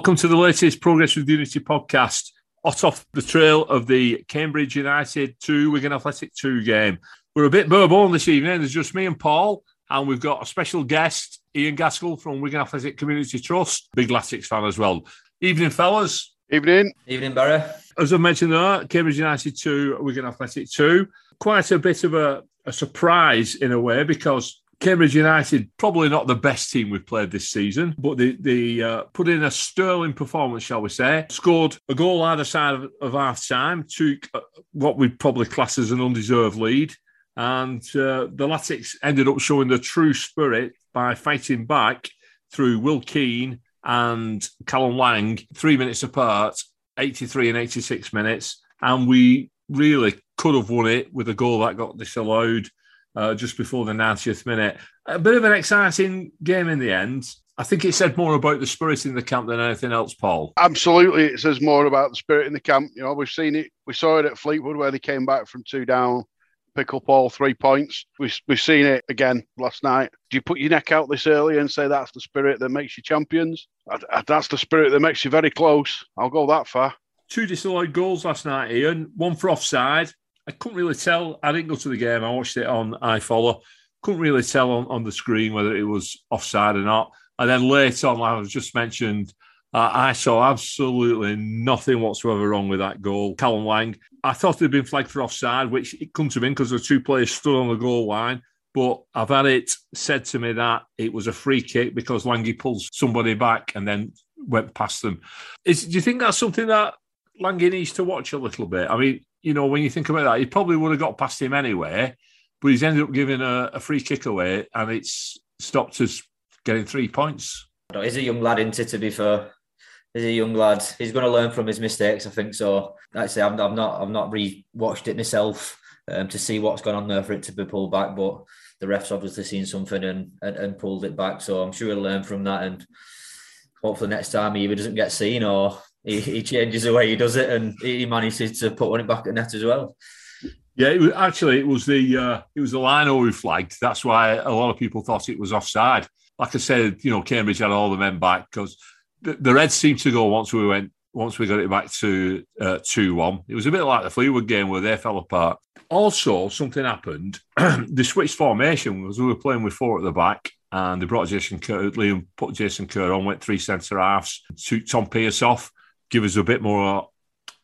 Welcome to the latest Progress with Unity podcast. Hot off the trail of the Cambridge United 2 Wigan Athletic 2 game. We're a bit bourbon this evening. There's just me and Paul, and we've got a special guest, Ian Gaskell from Wigan Athletic Community Trust, big Latics fan as well. Evening, fellas. Evening. Evening, Barry. As I mentioned there, Cambridge United 2, Wigan Athletic 2. Quite a bit of a, a surprise in a way because Cambridge United, probably not the best team we've played this season, but they, they uh, put in a sterling performance, shall we say. Scored a goal either side of, of half time, took uh, what we'd probably class as an undeserved lead. And uh, the Latics ended up showing the true spirit by fighting back through Will Keane and Callum Lang, three minutes apart, 83 and 86 minutes. And we really could have won it with a goal that got disallowed uh, just before the 90th minute. A bit of an exciting game in the end. I think it said more about the spirit in the camp than anything else, Paul. Absolutely, it says more about the spirit in the camp. You know, we've seen it. We saw it at Fleetwood where they came back from two down, pick up all three points. We, we've seen it again last night. Do you put your neck out this early and say that's the spirit that makes you champions? That's the spirit that makes you very close. I'll go that far. Two disallowed goals last night, Ian. One for offside, I couldn't really tell. I didn't go to the game. I watched it on iFollow. Couldn't really tell on, on the screen whether it was offside or not. And then later on, like I was just mentioned, uh, I saw absolutely nothing whatsoever wrong with that goal. Callum Lang, I thought had been flagged for offside, which it couldn't have been because the two players stood on the goal line. But I've had it said to me that it was a free kick because Langy pulls somebody back and then went past them. Is, do you think that's something that Langy needs to watch a little bit? I mean, you know, when you think about that, he probably would have got past him anyway, but he's ended up giving a, a free kick away and it's stopped us getting three points. He's a young lad, isn't he, to be fair? He's a young lad. He's going to learn from his mistakes, I think so. Like I say, I'm, I'm not, I've not re-watched it myself um, to see what's gone on there for it to be pulled back, but the refs obviously seen something and, and, and pulled it back. So I'm sure he'll learn from that and hopefully next time he either doesn't get seen or he, he changes the way he does it, and he manages to put one back at net as well. Yeah, it was, actually, it was the uh, it was the lino who flagged. That's why a lot of people thought it was offside. Like I said, you know, Cambridge had all the men back because the, the Reds seemed to go once we went once we got it back to uh, two uh, one. It was a bit like the Fleetwood game where they fell apart. Also, something happened. they switched formation because we were playing with four at the back. And they brought Jason Kerr, Liam put Jason Kerr on, went three centre halves, took Tom Pearce off, give us a bit more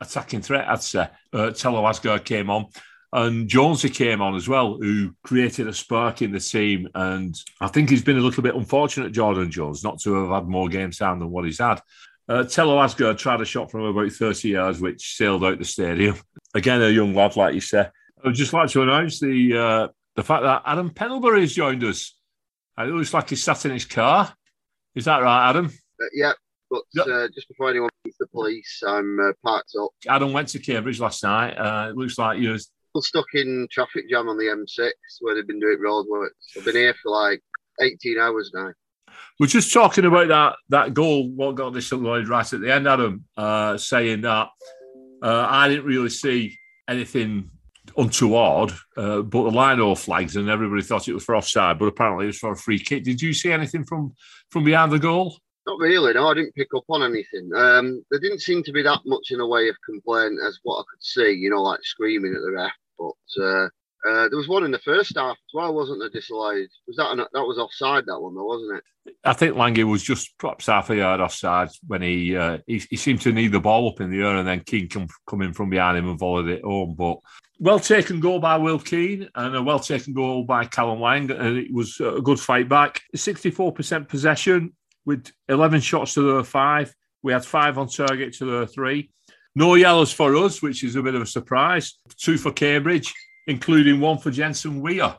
attacking threat, I'd say. Uh, Thelo Aasgaard came on. And Jonesy came on as well, who created a spark in the team. And I think he's been a little bit unfortunate, Jordan Jones, not to have had more game time than what he's had. Uh, Thelo Aasgaard tried a shot from about 30 yards, which sailed out the stadium. Again, a young lad, like you say. I'd just like to announce the uh, the fact that Adam Pendlebury has joined us. It looks like he's sat in his car. Is that right, Adam? Uh, yeah, but yep. uh, just before anyone meets the police, I'm uh, parked up. Adam went to Cambridge last night. Uh, it looks like you're still stuck in traffic jam on the M6 where they've been doing roadworks. I've been here for like 18 hours now. We're just talking about that that goal. What got this right at the end, Adam, uh, saying that uh, I didn't really see anything untoward, uh, but the line all flags and everybody thought it was for offside, but apparently it was for a free kick. Did you see anything from from behind the goal? Not really. No, I didn't pick up on anything. Um, there didn't seem to be that much in the way of complaint as what I could see. You know, like screaming at the ref. But uh, uh, there was one in the first half as well, wasn't there? Disallowed. Was that an, that was offside? That one, though, wasn't it? I think Lange was just perhaps half a yard offside when he, uh, he he seemed to need the ball up in the air, and then Keane come coming from behind him and volleyed it home. But well taken goal by Will Keane and a well taken goal by Callum Lang, and it was a good fight back. Sixty four percent possession with 11 shots to the five. We had five on target to the three. No yellows for us, which is a bit of a surprise. Two for Cambridge, including one for Jensen Weir,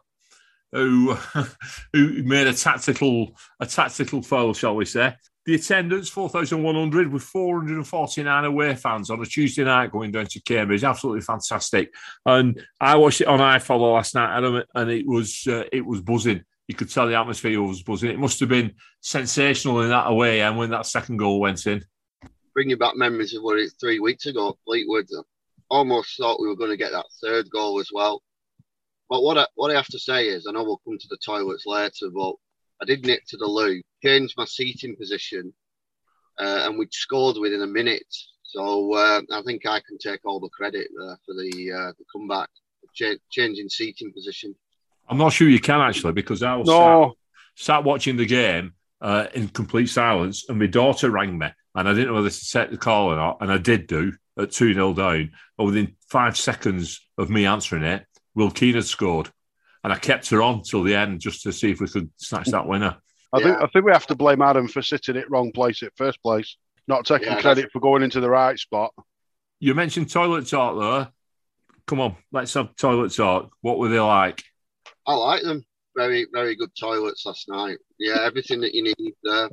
who who made a tactical a tactical foul, shall we say. The attendance, 4,100 with 449 away fans on a Tuesday night going down to Cambridge. Absolutely fantastic. And I watched it on iFollow last night, Adam, and it was uh, it was buzzing you could tell the atmosphere was buzzing. It must have been sensational in that away, and when that second goal went in. Bringing back memories of what it three weeks ago, Fleetwood. Almost thought we were going to get that third goal as well. But what I, what I have to say is, I know we'll come to the toilets later, but I did nip to the loo, changed my seating position, uh, and we'd scored within a minute. So uh, I think I can take all the credit there for the uh, the comeback, ch- changing seating position. I'm not sure you can actually because I was No, sat, sat watching the game uh, in complete silence, and my daughter rang me, and I didn't know whether to set the call or not, and I did do at 2 0 down. But within five seconds of me answering it, Will Keane had scored. And I kept her on till the end just to see if we could snatch that winner. I think I think we have to blame Adam for sitting at wrong place at first place, not taking Yeah, credit for going into the right spot. You mentioned toilet talk there. Come on, let's have toilet talk. What were they like? I like them. Very, very good toilets last night. Yeah, everything that you need there.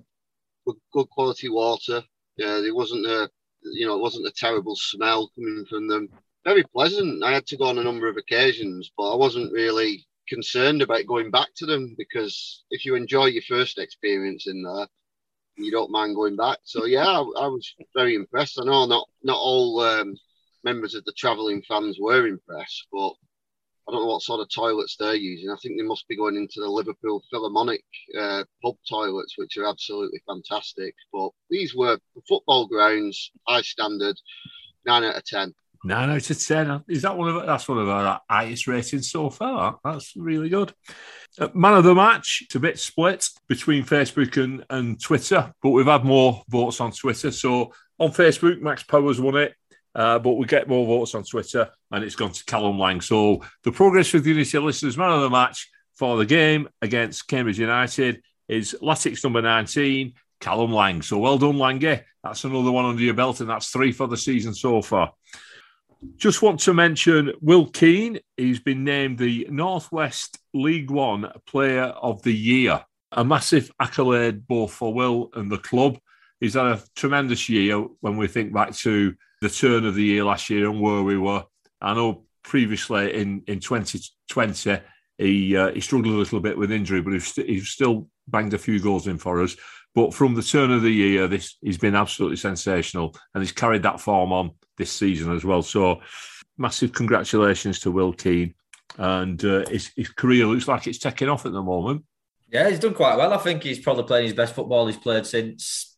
Good, good quality water. Yeah, there wasn't a, you know, it wasn't a terrible smell coming from them. Very pleasant. I had to go on a number of occasions, but I wasn't really concerned about going back to them because if you enjoy your first experience in there, you don't mind going back. So yeah, I, I was very impressed. I know not not all um, members of the travelling fans were impressed, but I don't know what sort of toilets they're using. I think they must be going into the Liverpool Philharmonic uh, pub toilets, which are absolutely fantastic. But these were football grounds, high standard, nine out of ten. Nine out of ten. Is that one of that's one of our highest ratings so far? That's really good. Uh, Man of the match. It's a bit split between Facebook and, and Twitter, but we've had more votes on Twitter. So on Facebook, Max Power's won it, uh, but we get more votes on Twitter, and it's gone to Callum Lang. So the progress with Unity listeners, Man of the match for the game against Cambridge United is Latics number nineteen. Callum Lang. So well done, Lange. That's another one under your belt, and that's three for the season so far. Just want to mention Will Keane. He's been named the Northwest League One Player of the Year. A massive accolade both for Will and the club. He's had a tremendous year when we think back to the turn of the year last year and where we were. I know previously in, in 2020, he uh, he struggled a little bit with injury, but he's, st- he's still banged a few goals in for us. But from the turn of the year, this he's been absolutely sensational, and he's carried that form on this season as well. So, massive congratulations to Will Keane, and uh, his, his career looks like it's taking off at the moment. Yeah, he's done quite well. I think he's probably playing his best football he's played since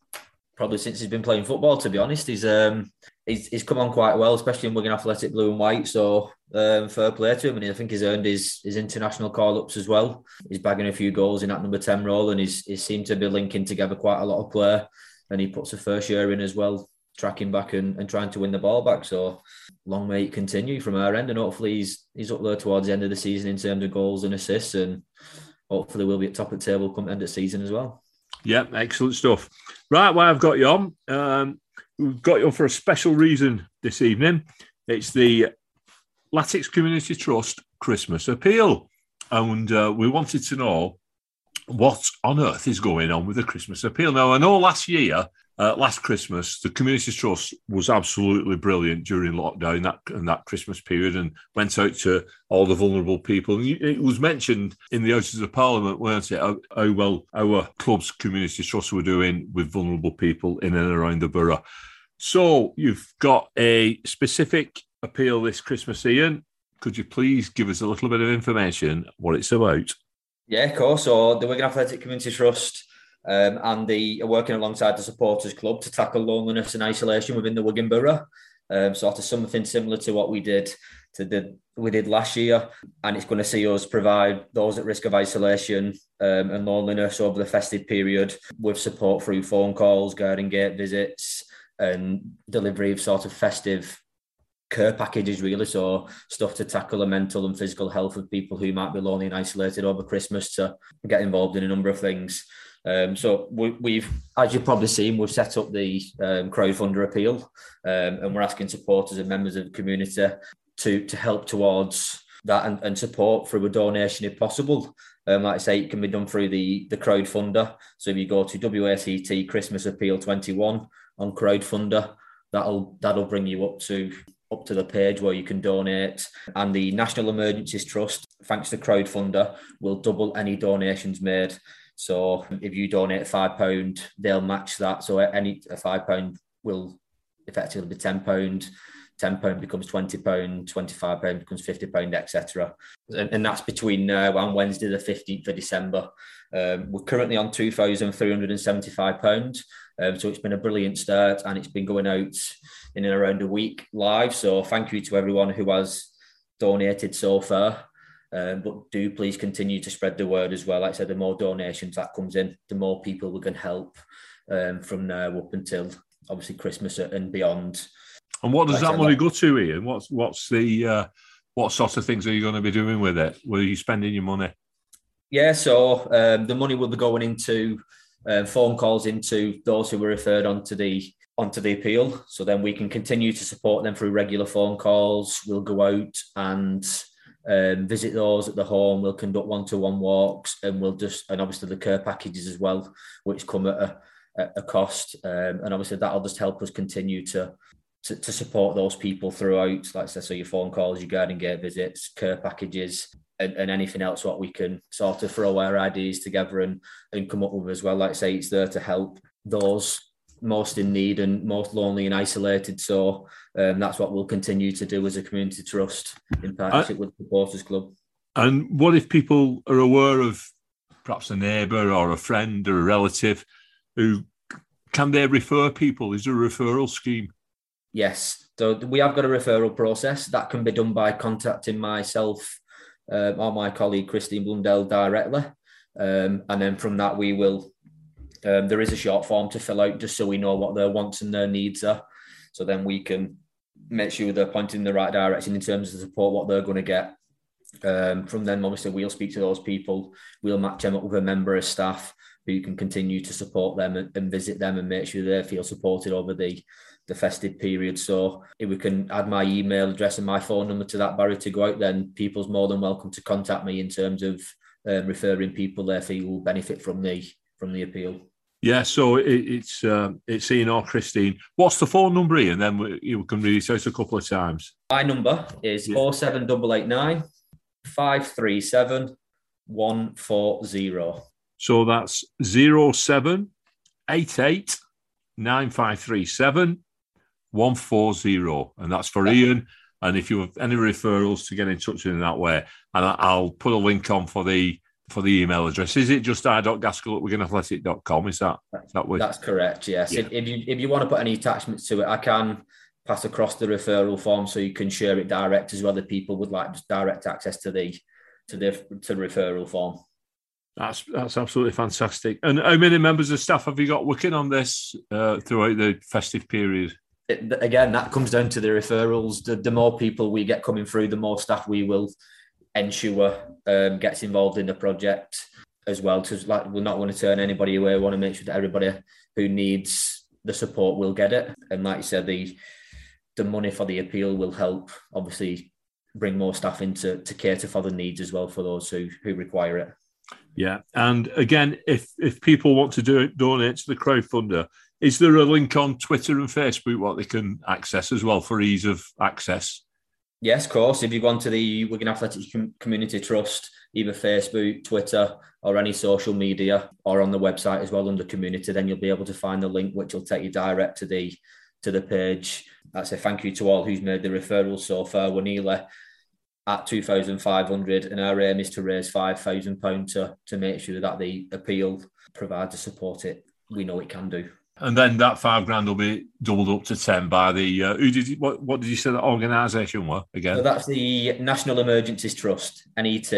probably since he's been playing football. To be honest, he's um he's, he's come on quite well, especially in Wigan Athletic blue and white. So um, fair play to him, and I think he's earned his his international call ups as well. He's bagging a few goals in that number ten role, and he's he seemed to be linking together quite a lot of play. And he puts a first year in as well, tracking back and, and trying to win the ball back. So long may it continue from our end, and hopefully he's he's up there towards the end of the season in terms of goals and assists, and hopefully we'll be at top of the table come end of season as well. Yeah, excellent stuff. Right, well, I've got you on. Um, we've got you on for a special reason this evening. It's the Latics Community Trust Christmas Appeal. And uh, we wanted to know what on earth is going on with the Christmas Appeal. Now, I know last year, uh, last Christmas, the Community Trust was absolutely brilliant during lockdown that and that Christmas period, and went out to all the vulnerable people. And it was mentioned in the Houses of Parliament, weren't it? How, how well our club's Community Trust were doing with vulnerable people in and around the borough. So you've got a specific appeal this Christmas, Ian. Could you please give us a little bit of information what it's about? Yeah, of course. So the Wigan Athletic Community Trust um, and the are working alongside the supporters club to tackle loneliness and isolation within the Wigan Borough. Um, sort of something similar to what we did to the we did last year, and it's going to see us provide those at risk of isolation um, and loneliness over the festive period with support through phone calls, garden gate visits, and delivery of sort of festive care packages really. So stuff to tackle the mental and physical health of people who might be lonely and isolated over christmas to get involved in a number of things um, so we, have as you've probably seen we've set up the um, crowdfunder appeal um, and we're asking supporters and members of the community to to help towards that and, and support through a donation if possible um, like I say, it can be done through the the crowdfunder. So if you go to WACT Christmas Appeal 21 on crowdfunder, that'll that'll bring you up to up to the page where you can donate. And the National Emergencies Trust, thanks to crowdfunder, will double any donations made. So if you donate five pound, they'll match that. So any a five pound will effectively be ten pound. Ten pound becomes twenty pound, twenty five pound becomes fifty pound, etc. And, and, that's between now and Wednesday, the fifteenth of December. Um, we're currently on two thousand three hundred and seventy five pound. Um, so it's been a brilliant start and it's been going out in and around a week live. So thank you to everyone who has donated so far. Um, but do please continue to spread the word as well. Like I said, the more donations that comes in, the more people we can help um, from now up until obviously Christmas and beyond. And what does like that money go to, Ian? What's what's the uh, what sort of things are you going to be doing with it? Where are you spending your money? Yeah, so um, the money will be going into uh, phone calls into those who were referred onto the onto the appeal. So then we can continue to support them through regular phone calls. We'll go out and um, visit those at the home. We'll conduct one-to-one walks, and we'll just and obviously the care packages as well, which come at a, a cost. Um, and obviously that'll just help us continue to, to, to support those people throughout. Like I said, so your phone calls, your garden gate visits, care packages, and, and, anything else what we can sort of throw our ideas together and and come up with as well. Like I say, it's there to help those most in need and most lonely and isolated. So um, that's what we'll continue to do as a community trust in partnership with the Supporters Club. And what if people are aware of perhaps a neighbour or a friend or a relative who can they refer people? Is there a referral scheme? Yes. So we have got a referral process that can be done by contacting myself um, or my colleague Christine Blundell directly. Um, and then from that, we will um, there is a short form to fill out just so we know what their wants and their needs are. So then we can make sure they're pointing in the right direction in terms of support, what they're going to get. Um, from them, obviously, we'll speak to those people. We'll match them up with a member of staff who can continue to support them and, and visit them and make sure they feel supported over the the festive period. So if we can add my email address and my phone number to that Barry to go out, then people's more than welcome to contact me in terms of um, referring people they feel will benefit from the from the appeal. Yeah, so it, it's uh, it's Ian or Christine. What's the phone number, Ian? Then we, you can read it out a couple of times. My number is four seven double eight nine five three seven one four zero. So that's zero seven eight eight nine five three seven one four zero, and that's for Ian. And if you have any referrals to get in touch with in that way, and I'll put a link on for the for the email address. Is it just i.gaskell at wiganathletic.com? Is that, is that what... That's correct, yes. Yeah. If, if, you, if you want to put any attachments to it, I can pass across the referral form so you can share it direct as well if people would like just direct access to the to the to the referral form. That's that's absolutely fantastic. And how many members of staff have you got working on this uh, throughout the festive period? It, again, that comes down to the referrals. The, the more people we get coming through, the more staff we will ensure um, gets involved in the project as well. Because like, we're not going to turn anybody away. We want to make sure that everybody who needs the support will get it. And like you said, the the money for the appeal will help, obviously, bring more staff in to, to cater for the needs as well for those who who require it. Yeah, and again, if if people want to do it, donate to the crowdfunder, is there a link on Twitter and Facebook what they can access as well for ease of access? Yes, of course. If you go onto the Wigan Athletics Community Trust, either Facebook, Twitter, or any social media, or on the website as well under community, then you'll be able to find the link, which will take you direct to the to the page. I say thank you to all who's made the referral so far. We're nearly at two thousand five hundred, and our aim is to raise five thousand pounds to to make sure that the appeal provides the support it we know it can do. And then that five grand will be doubled up to ten by the uh, who did you, what what did you say that organisation were again? So that's the National Emergencies Trust NET,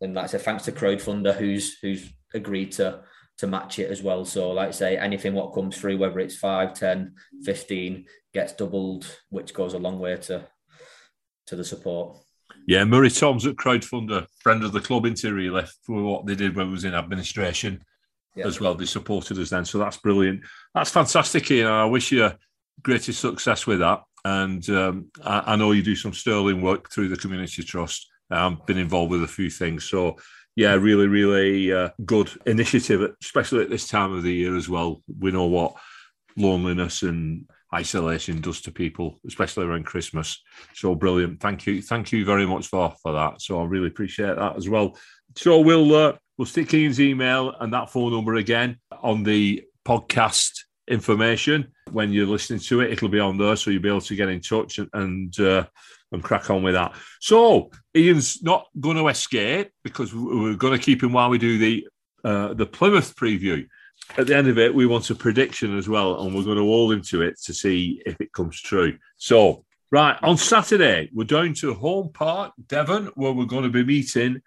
and that's a thanks to crowdfunder who's who's agreed to to match it as well. So like I say, anything what comes through, whether it's 5, 10, 15, gets doubled, which goes a long way to to the support. Yeah, Murray Toms at Crowdfunder, friend of the club interior for what they did when I was in administration yeah. as well. They supported us then, so that's brilliant. That's fantastic, Ian. I wish you greatest success with that. And um, I, I, know you do some sterling work through the community trust. I've been involved with a few things, so yeah, really, really uh, good initiative, especially at this time of the year as well. We know what loneliness and isolation does to people, especially around Christmas. So brilliant! Thank you, thank you very much for for that. So I really appreciate that as well. So we'll uh, we'll stick Ian's email and that phone number again on the podcast information when you're listening to it. It'll be on there, so you'll be able to get in touch and and, uh, and crack on with that. So Ian's not going to escape because we're going to keep him while we do the uh, the Plymouth preview. at the end of it, we want a prediction as well, and we're going to hold him to it to see if it comes true. So, right, on Saturday, we're going to Home Park, Devon, where we're going to be meeting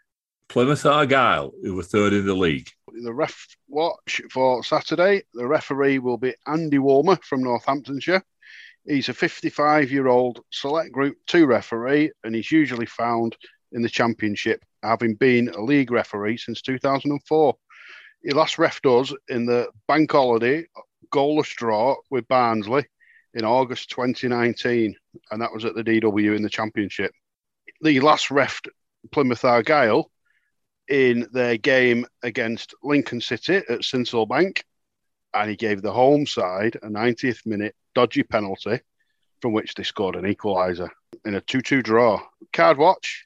Plymouth Argyle, who were third in the league. The ref watch for Saturday, the referee will be Andy Woolmer from Northamptonshire. He's a 55 year old select group two referee, and he's usually found in the Championship, having been a league referee since 2004. He last refed us in the bank holiday goalless draw with Barnsley in August 2019, and that was at the DW in the Championship. The last refed Plymouth Argyle in their game against Lincoln City at Sincil Bank, and he gave the home side a 90th minute dodgy penalty from which they scored an equaliser in a 2 2 draw. Card watch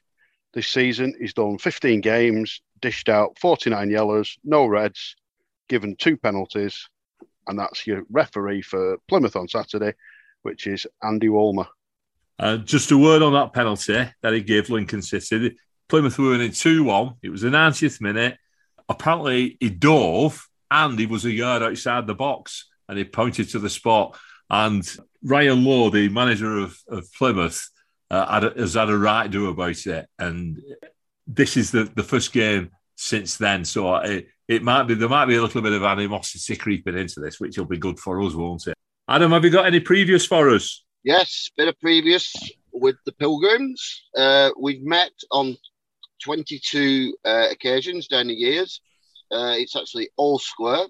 this season, he's done 15 games, dished out 49 yellows, no reds, given two penalties, and that's your referee for Plymouth on Saturday, which is Andy Woolmer. Uh, just a word on that penalty that he gave Lincoln City. Plymouth were winning 2 1. It was the 90th minute. Apparently, he dove and he was a yard outside the box and he pointed to the spot. And Ryan Lowe, the manager of, of Plymouth, uh, had has had a right do about it. And this is the, the first game since then. So it, it might be there might be a little bit of animosity creeping into this, which will be good for us, won't it? Adam, have you got any previous for us? Yes, bit of previous with the Pilgrims. Uh, we've met on 22 uh, occasions down the years. Uh, it's actually all square,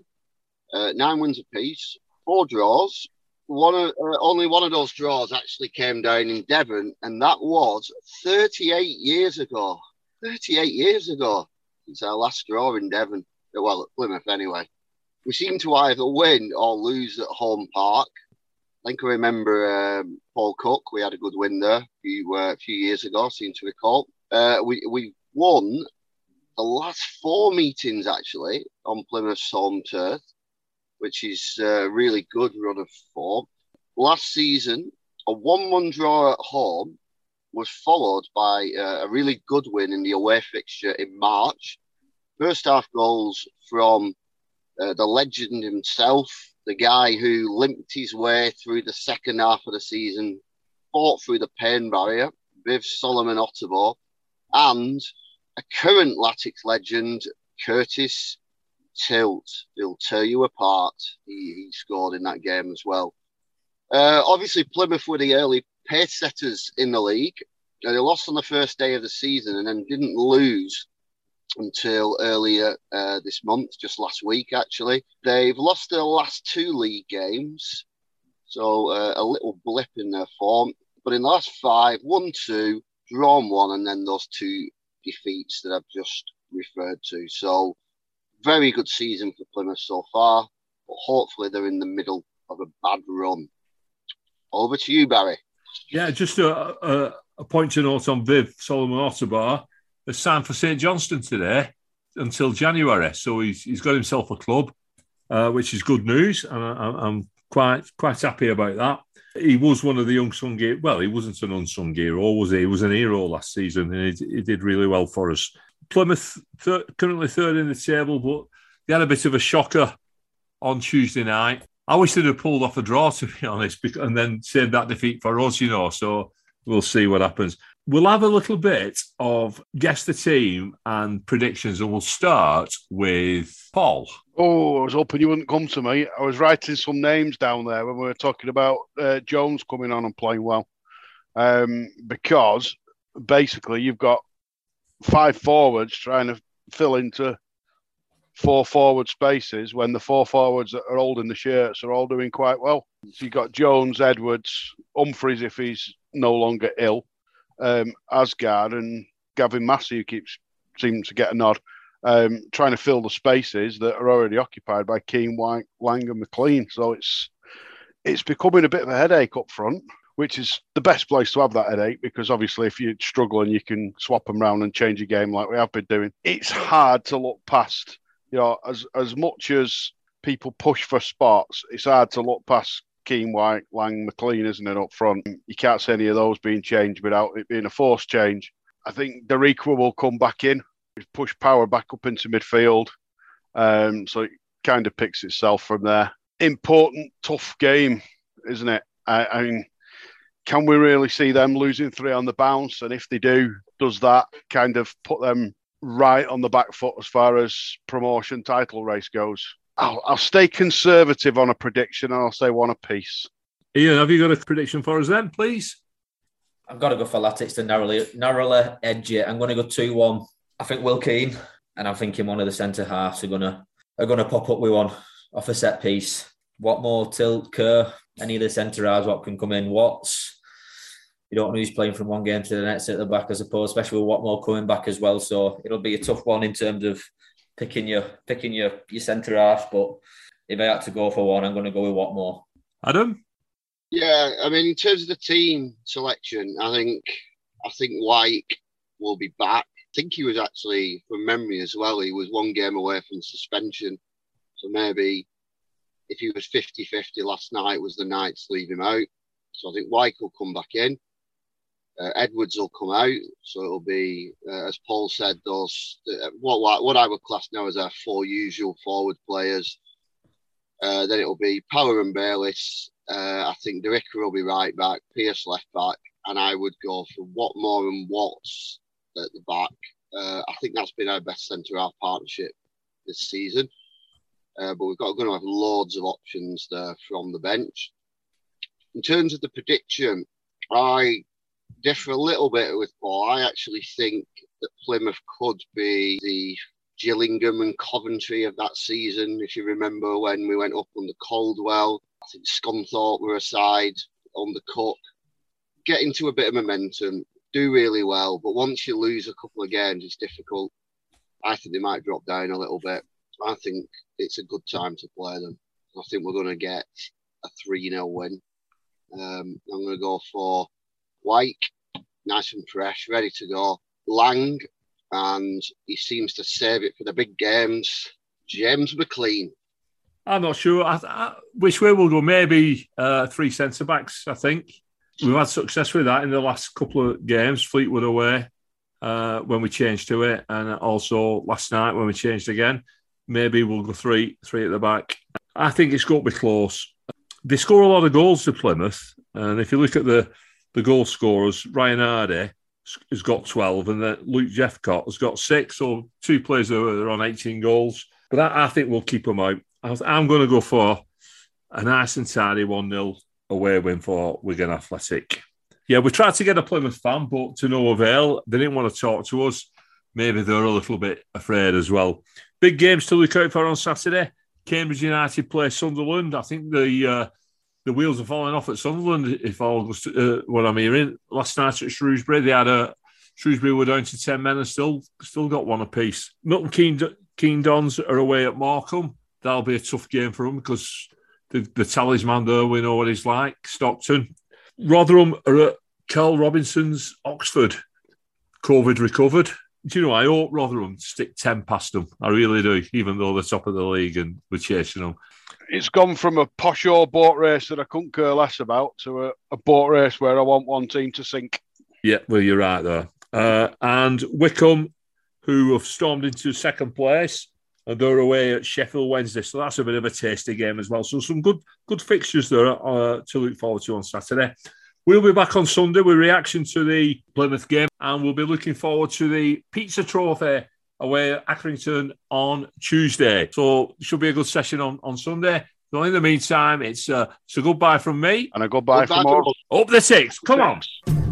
uh, nine wins apiece, four draws. One of, uh, only one of those draws actually came down in Devon, and that was 38 years ago. 38 years ago since our last draw in Devon. Well, at Plymouth anyway. We seem to either win or lose at home park. I think I remember um, Paul Cook. We had a good win there a few, uh, few years ago, seem to recall. Uh, we, we won the last four meetings actually on Plymouth's home turf, which is a really good run of form. Last season, a 1 1 draw at home was followed by uh, a really good win in the away fixture in March. First half goals from uh, the legend himself, the guy who limped his way through the second half of the season, fought through the pain barrier, Viv Solomon-Otabor, and a current Latics legend, Curtis Tilt. He'll tear you apart. He, he scored in that game as well. Uh, obviously, Plymouth were the early pace setters in the league. They lost on the first day of the season and then didn't lose until earlier uh, this month, just last week actually. They've lost their last two league games, so uh, a little blip in their form. But in the last five, one, two, drawn one, and then those two defeats that I've just referred to. So, very good season for Plymouth so far, but hopefully they're in the middle of a bad run. Over to you, Barry. Yeah, just a, a, a point to note on Viv Solomon-Otabor has signed for St Johnstone today until January, so he's he's got himself a club, uh, which is good news, and I, am quite quite happy about that he was one of the unsung hero. Well, he wasn't an unsung hero, was he? He was an hero last season, and he, he did really well for us. Plymouth thir- currently third in the table, but they had a bit of a shocker on Tuesday night. I wish they'd have pulled off a draw, to be honest, and then saved that defeat for us, you know. So we'll see what happens. We'll have a little bit of guess the team and predictions, and we'll start with Paul. Oh, I was hoping you wouldn't come to me. I was writing some names down there when we were talking about uh, Jones coming on and playing well, um, because basically you've got five forwards trying to fill into four forward spaces when the four forwards that are holding the shirts are all doing quite well. So you've got Jones, Edwards, Humphrys if he's no longer ill, um, Aasgaard and Gavin Massey, who keeps seems to get a nod, um, trying to fill the spaces that are already occupied by Keane, Wyke, Lang, and McLean. So it's it's becoming a bit of a headache up front, which is the best place to have that headache because obviously if you're struggling, you can swap them around and change a game like we have been doing. It's hard to look past, you know, as as much as people push for spots, it's hard to look past Keane, Wyke, Lang, McLean, isn't it, up front? You can't see any of those being changed without it being a forced change. I think Darikwa will come back in, push power back up into midfield. Um, so it kind of picks itself from there. Important, tough game, isn't it? I, I mean, can we really see them losing three on the bounce? And if they do, does that kind of put them right on the back foot as far as promotion title race goes? I'll, I'll stay conservative on a prediction and I'll say one apiece. Ian, have you got a prediction for us then, please? I've got to go for Latics to narrowly, narrowly edge it. I'm going to go 2 1. I think Will Keane and I'm thinking one of the centre halves are going to are going to pop up with one off a set piece. What more? Tilt, Kerr, any of the centre halves, what can come in? Watts. You don't know who's playing from one game to the next at the back, I suppose, especially with Whatmore coming back as well. So it'll be a tough one in terms of picking your picking your your centre half. But if I had to go for one, I'm going to go with Whatmore. Adam. Yeah, I mean, in terms of the team selection, I think I think Wyke will be back. I think he was actually, from memory as well, he was one game away from suspension. So maybe if he was 50 50 last night, was the night to leave him out. So I think Wyke will come back in. Uh, Edwards will come out, so it'll be, uh, as Paul said, those uh, what what I would class now as our four usual forward players. Uh, then it'll be Power and Bayliss. Uh, I think De will be right back, Pearce left back, and I would go for Whatmore and Watts at the back. Uh, I think that's been our best centre half partnership this season. Uh, but we've got going to have loads of options there from the bench. In terms of the prediction, I differ a little bit with Paul. I actually think that Plymouth could be the Gillingham and Coventry of that season. If you remember when we went up under Caldwell, I think Scunthorpe were aside on the cup, get into a bit of momentum, do really well. But once you lose a couple of games, it's difficult. I think they might drop down a little bit. I think it's a good time to play them. I think we're going to get a 3 0 win. Um, I'm going to go for Wyke, nice and fresh, ready to go. Lang, and he seems to save it for the big games. James McLean. I'm not sure. I, I, which way we'll go? Maybe uh, three centre backs. I think we've had success with that in the last couple of games. Fleetwood away uh, when we changed to it, and also last night when we changed again. Maybe we'll go three, three at the back. I think it's going to be close. They score a lot of goals to Plymouth, and if you look at the the goal scorers, Ryan Hardie has got 12, and then Luke Jephcott has got six, so two players that are on 18 goals. But I, I think we'll keep them out. I'm going to go for a nice and tidy 1 0 away win for Wigan Athletic. Yeah, we tried to get a Plymouth fan, but to no avail. They didn't want to talk to us. Maybe they're a little bit afraid as well. Big games to look out for on Saturday. Cambridge United play Sunderland. I think the uh, the wheels are falling off at Sunderland. If all goes to, uh, what I'm hearing, last night at Shrewsbury, they had a Shrewsbury were down to ten men and still still got one apiece. Milton Keynes, Keynes Dons are away at Morecambe. That'll be a tough game for them because the, the talisman there, we know what he's like. Stockton, Rotherham are at Karl Robinson's Oxford. COVID recovered. Do you know, I hope Rotherham stick 10 past them. I really do, even though they're top of the league and we're chasing them it's gone from a posh old boat race that I couldn't care less about to a, a, boat race where I want one team to sink. Yeah, well, you're right there. Uh, and Wycombe, who have stormed into second place, and they're away at Sheffield Wednesday, so that's a bit of a tasty game as well. So some good good fixtures there uh, to look forward to on Saturday. We'll be back on Sunday with reaction to the Plymouth game, and we'll be looking forward to the Pizza Trophy away at Accrington on Tuesday. So it should be a good session on, on Sunday. So in the meantime, it's, uh, it's a goodbye from me. And a goodbye, goodbye from all. Up the six. Come on.